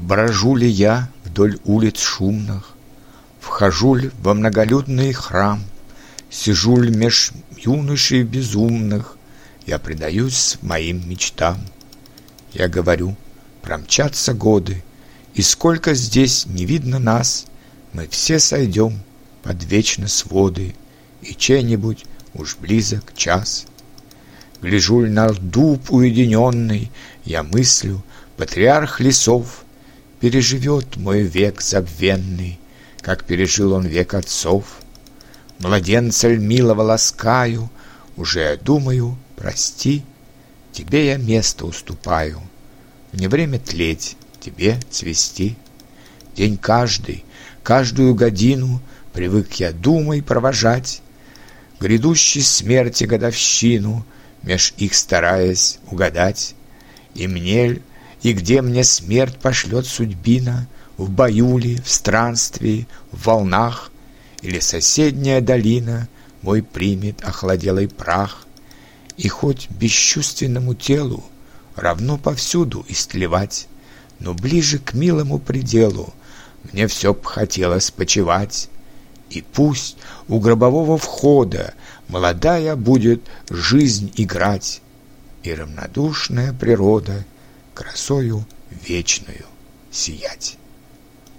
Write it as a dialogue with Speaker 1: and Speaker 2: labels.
Speaker 1: Брожу ли я вдоль улиц шумных, Вхожу ли во многолюдный храм, Сижу ли меж юношей безумных, Я предаюсь моим мечтам. Я говорю, промчатся годы, И сколько здесь не видно нас, Мы все сойдем под вечно своды, И чей-нибудь уж близок час. Гляжу ли на дуб уединенный, Я мыслю, патриарх лесов Переживет мой век забвенный, Как пережил он век отцов. Младенца ль милого ласкаю, Уже думаю, прости, Тебе я место уступаю, Мне время тлеть, тебе цвести. День каждый, каждую годину Привык я думой провожать, Грядущей смерти годовщину Меж их стараясь угадать. И мне ль, и где мне смерть пошлет судьбина, В бою ли, в странстве, в волнах, Или соседняя долина Мой примет охладелый прах, И хоть бесчувственному телу Равно повсюду истлевать, Но ближе к милому пределу Мне все б хотелось почевать. И пусть у гробового входа Молодая будет жизнь играть, И равнодушная природа Красою вечную сиять.